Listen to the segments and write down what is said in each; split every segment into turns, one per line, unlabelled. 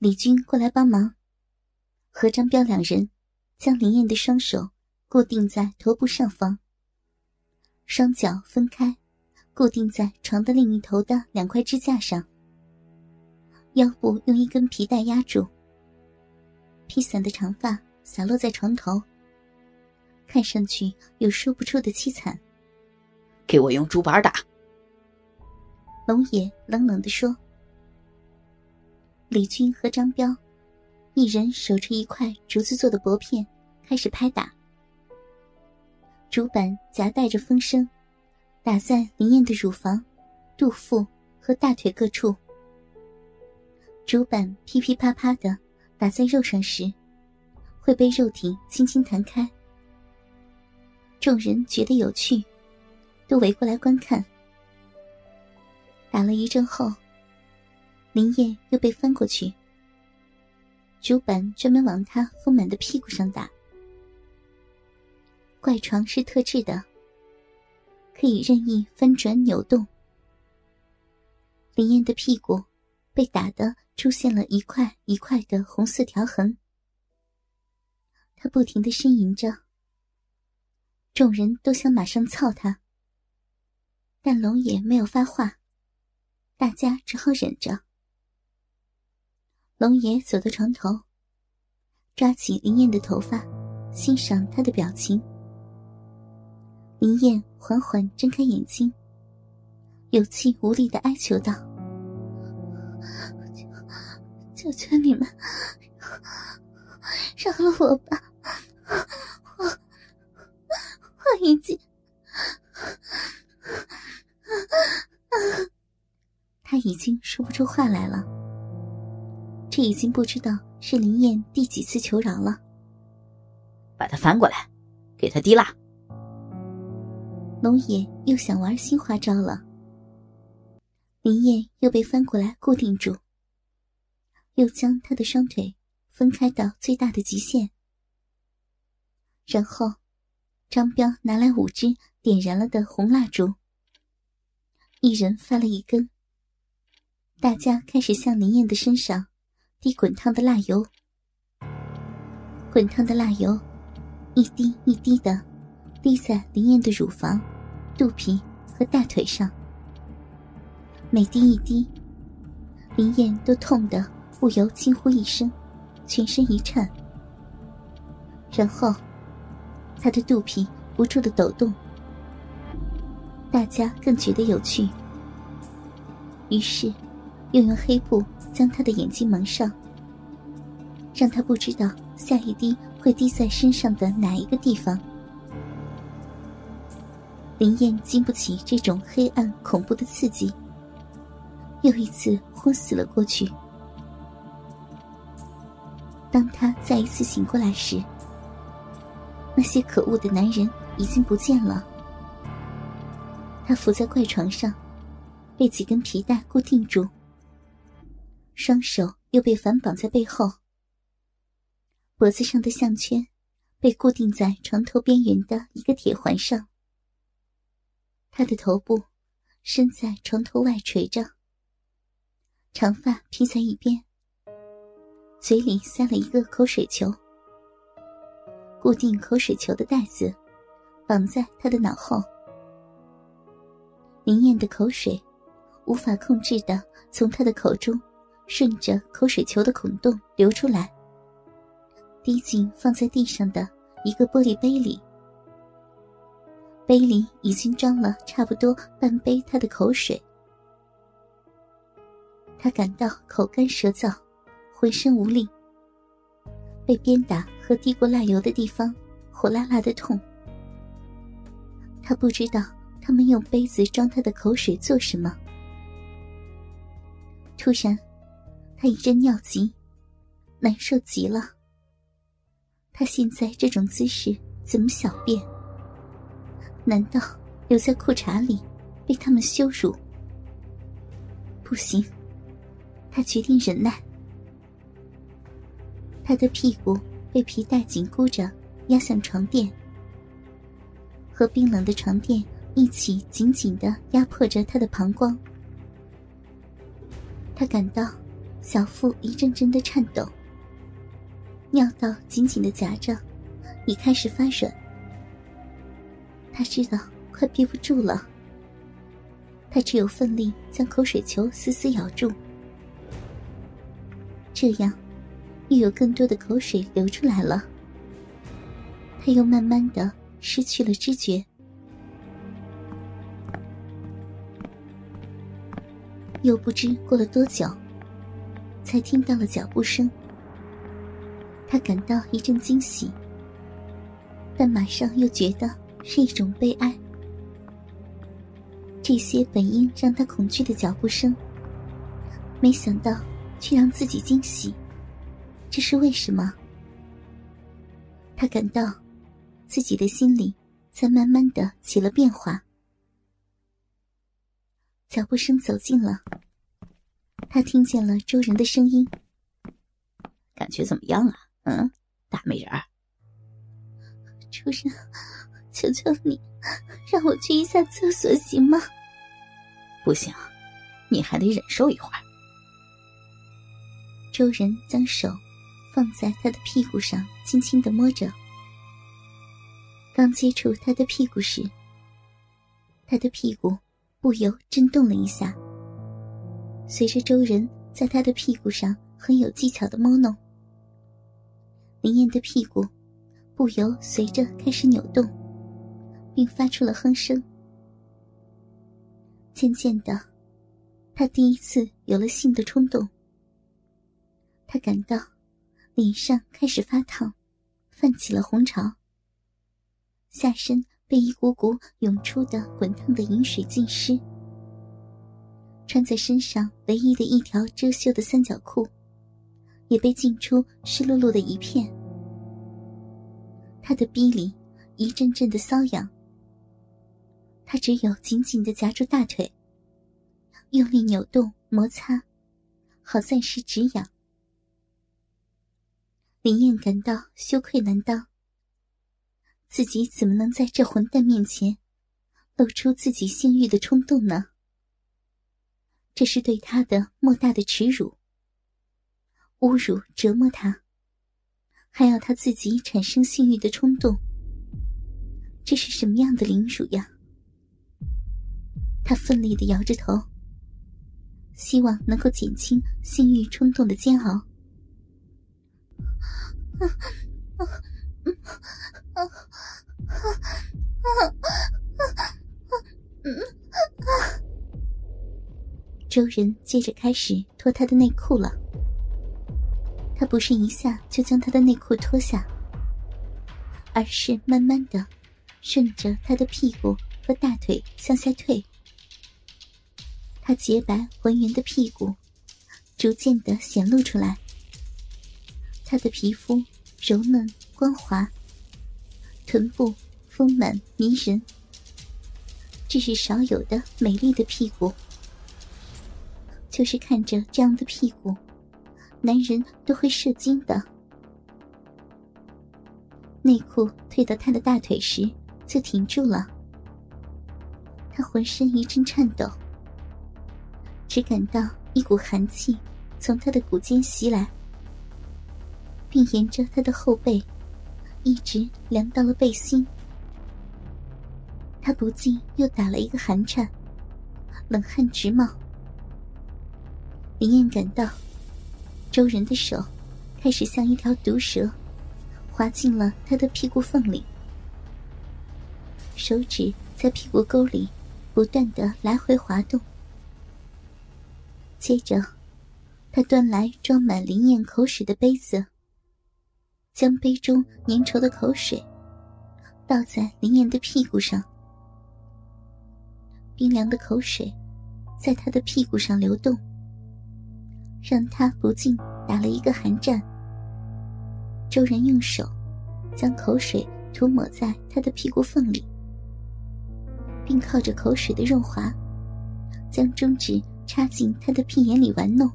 李军过来帮忙，和张彪两人将林燕的双手固定在头部上方，双脚分开，固定在床的另一头的两块支架上，腰部用一根皮带压住，披散的长发洒落在床头，看上去有说不出的凄惨。
给我用竹板打！
龙野冷冷地说。李军和张彪，一人手持一块竹子做的薄片，开始拍打。竹板夹带着风声，打在林燕的乳房、肚腹和大腿各处。竹板噼噼啪啪的打在肉上时，会被肉体轻轻弹开。众人觉得有趣，都围过来观看。打了一阵后。林燕又被翻过去，竹板专门往他丰满的屁股上打。怪床是特制的，可以任意翻转扭动。林燕的屁股被打得出现了一块一块的红色条痕，她不停的呻吟着。众人都想马上操她，但龙爷没有发话，大家只好忍着。龙爷走到床头，抓起林燕的头发，欣赏她的表情。林燕缓缓睁开眼睛，有气无力的哀求道：“求求你们，饶了我吧！我我已经 ……”他已经说不出话来了。这已经不知道是林燕第几次求饶了。
把它翻过来，给他滴蜡。
龙野又想玩新花招了。林燕又被翻过来固定住，又将他的双腿分开到最大的极限。然后，张彪拿来五支点燃了的红蜡烛，一人发了一根。大家开始向林燕的身上。滴滚烫的蜡油，滚烫的蜡油一滴一滴的滴在林燕的乳房、肚皮和大腿上。每滴一滴，林燕都痛得不由惊呼一声，全身一颤。然后，她的肚皮不住的抖动。大家更觉得有趣，于是又用黑布。将他的眼睛蒙上，让他不知道下一滴会滴在身上的哪一个地方。林燕经不起这种黑暗恐怖的刺激，又一次昏死了过去。当他再一次醒过来时，那些可恶的男人已经不见了。他伏在怪床上，被几根皮带固定住。双手又被反绑在背后，脖子上的项圈被固定在床头边缘的一个铁环上。他的头部伸在床头外垂着，长发披在一边，嘴里塞了一个口水球，固定口水球的带子绑在他的脑后。明艳的口水无法控制的从他的口中。顺着口水球的孔洞流出来，滴进放在地上的一个玻璃杯里。杯里已经装了差不多半杯他的口水。他感到口干舌燥，浑身无力。被鞭打和滴过蜡油的地方火辣辣的痛。他不知道他们用杯子装他的口水做什么。突然。他一阵尿急，难受极了。他现在这种姿势怎么小便？难道留在裤衩里被他们羞辱？不行，他决定忍耐。他的屁股被皮带紧箍着，压向床垫，和冰冷的床垫一起紧紧的压迫着他的膀胱。他感到。小腹一阵阵的颤抖，尿道紧紧的夹着，已开始发软。他知道快憋不住了，他只有奋力将口水球死死咬住，这样又有更多的口水流出来了。他又慢慢的失去了知觉。又不知过了多久，才听到了脚步声。他感到一阵惊喜，但马上又觉得是一种悲哀。这些本应让他恐惧的脚步声，没想到却让自己惊喜，这是为什么？他感到自己的心里在慢慢的起了变化。脚步声走近了，他听见了周人的声音：“
感觉怎么样啊？嗯，大美人儿。”
周人，求求你，让我去一下厕所行吗？
不行，你还得忍受一会儿。
周人将手放在他的屁股上，轻轻的摸着。刚接触他的屁股时，他的屁股。不由震动了一下，随着周人在他的屁股上很有技巧的摸弄，林燕的屁股不由随着开始扭动，并发出了哼声。渐渐的，他第一次有了性的冲动。他感到脸上开始发烫，泛起了红潮，下身。被一股股涌出的滚烫的饮水浸湿，穿在身上唯一的一条遮羞的三角裤，也被浸出湿漉漉的一片。他的逼里一阵阵的瘙痒，他只有紧紧的夹住大腿，用力扭动摩擦，好暂时止痒。林燕感到羞愧难当。自己怎么能在这混蛋面前露出自己性欲的冲动呢？这是对他的莫大的耻辱、侮辱、折磨他，还要他自己产生性欲的冲动，这是什么样的凌辱呀？他奋力的摇着头，希望能够减轻性欲冲动的煎熬。周人接着开始脱他的内裤了。他不是一下就将他的内裤脱下，而是慢慢的顺着他的屁股和大腿向下退。他洁白浑圆的屁股逐渐的显露出来，他的皮肤柔嫩光滑。臀部丰满迷人，这是少有的美丽的屁股。就是看着这样的屁股，男人都会射精的。内裤退到他的大腿时，就停住了。他浑身一阵颤抖，只感到一股寒气从他的骨间袭来，并沿着他的后背。一直凉到了背心，他不禁又打了一个寒颤，冷汗直冒。林燕感到，周人的手开始像一条毒蛇，滑进了他的屁股缝里，手指在屁股沟里不断的来回滑动。接着，他端来装满林燕口水的杯子。将杯中粘稠的口水倒在林燕的屁股上，冰凉的口水在他的屁股上流动，让他不禁打了一个寒战。周然用手将口水涂抹在他的屁股缝里，并靠着口水的润滑，将中指插进他的屁眼里玩弄。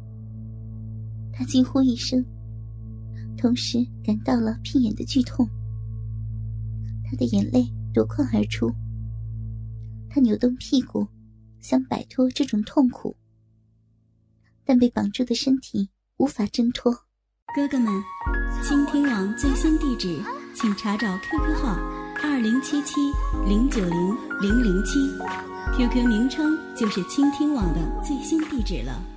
他惊呼一声。同时感到了屁眼的剧痛，他的眼泪夺眶而出。他扭动屁股，想摆脱这种痛苦，但被绑住的身体无法挣脱。
哥哥们，倾听网最新地址，请查找 QQ 号二零七七零九零零零七，QQ 名称就是倾听网的最新地址了。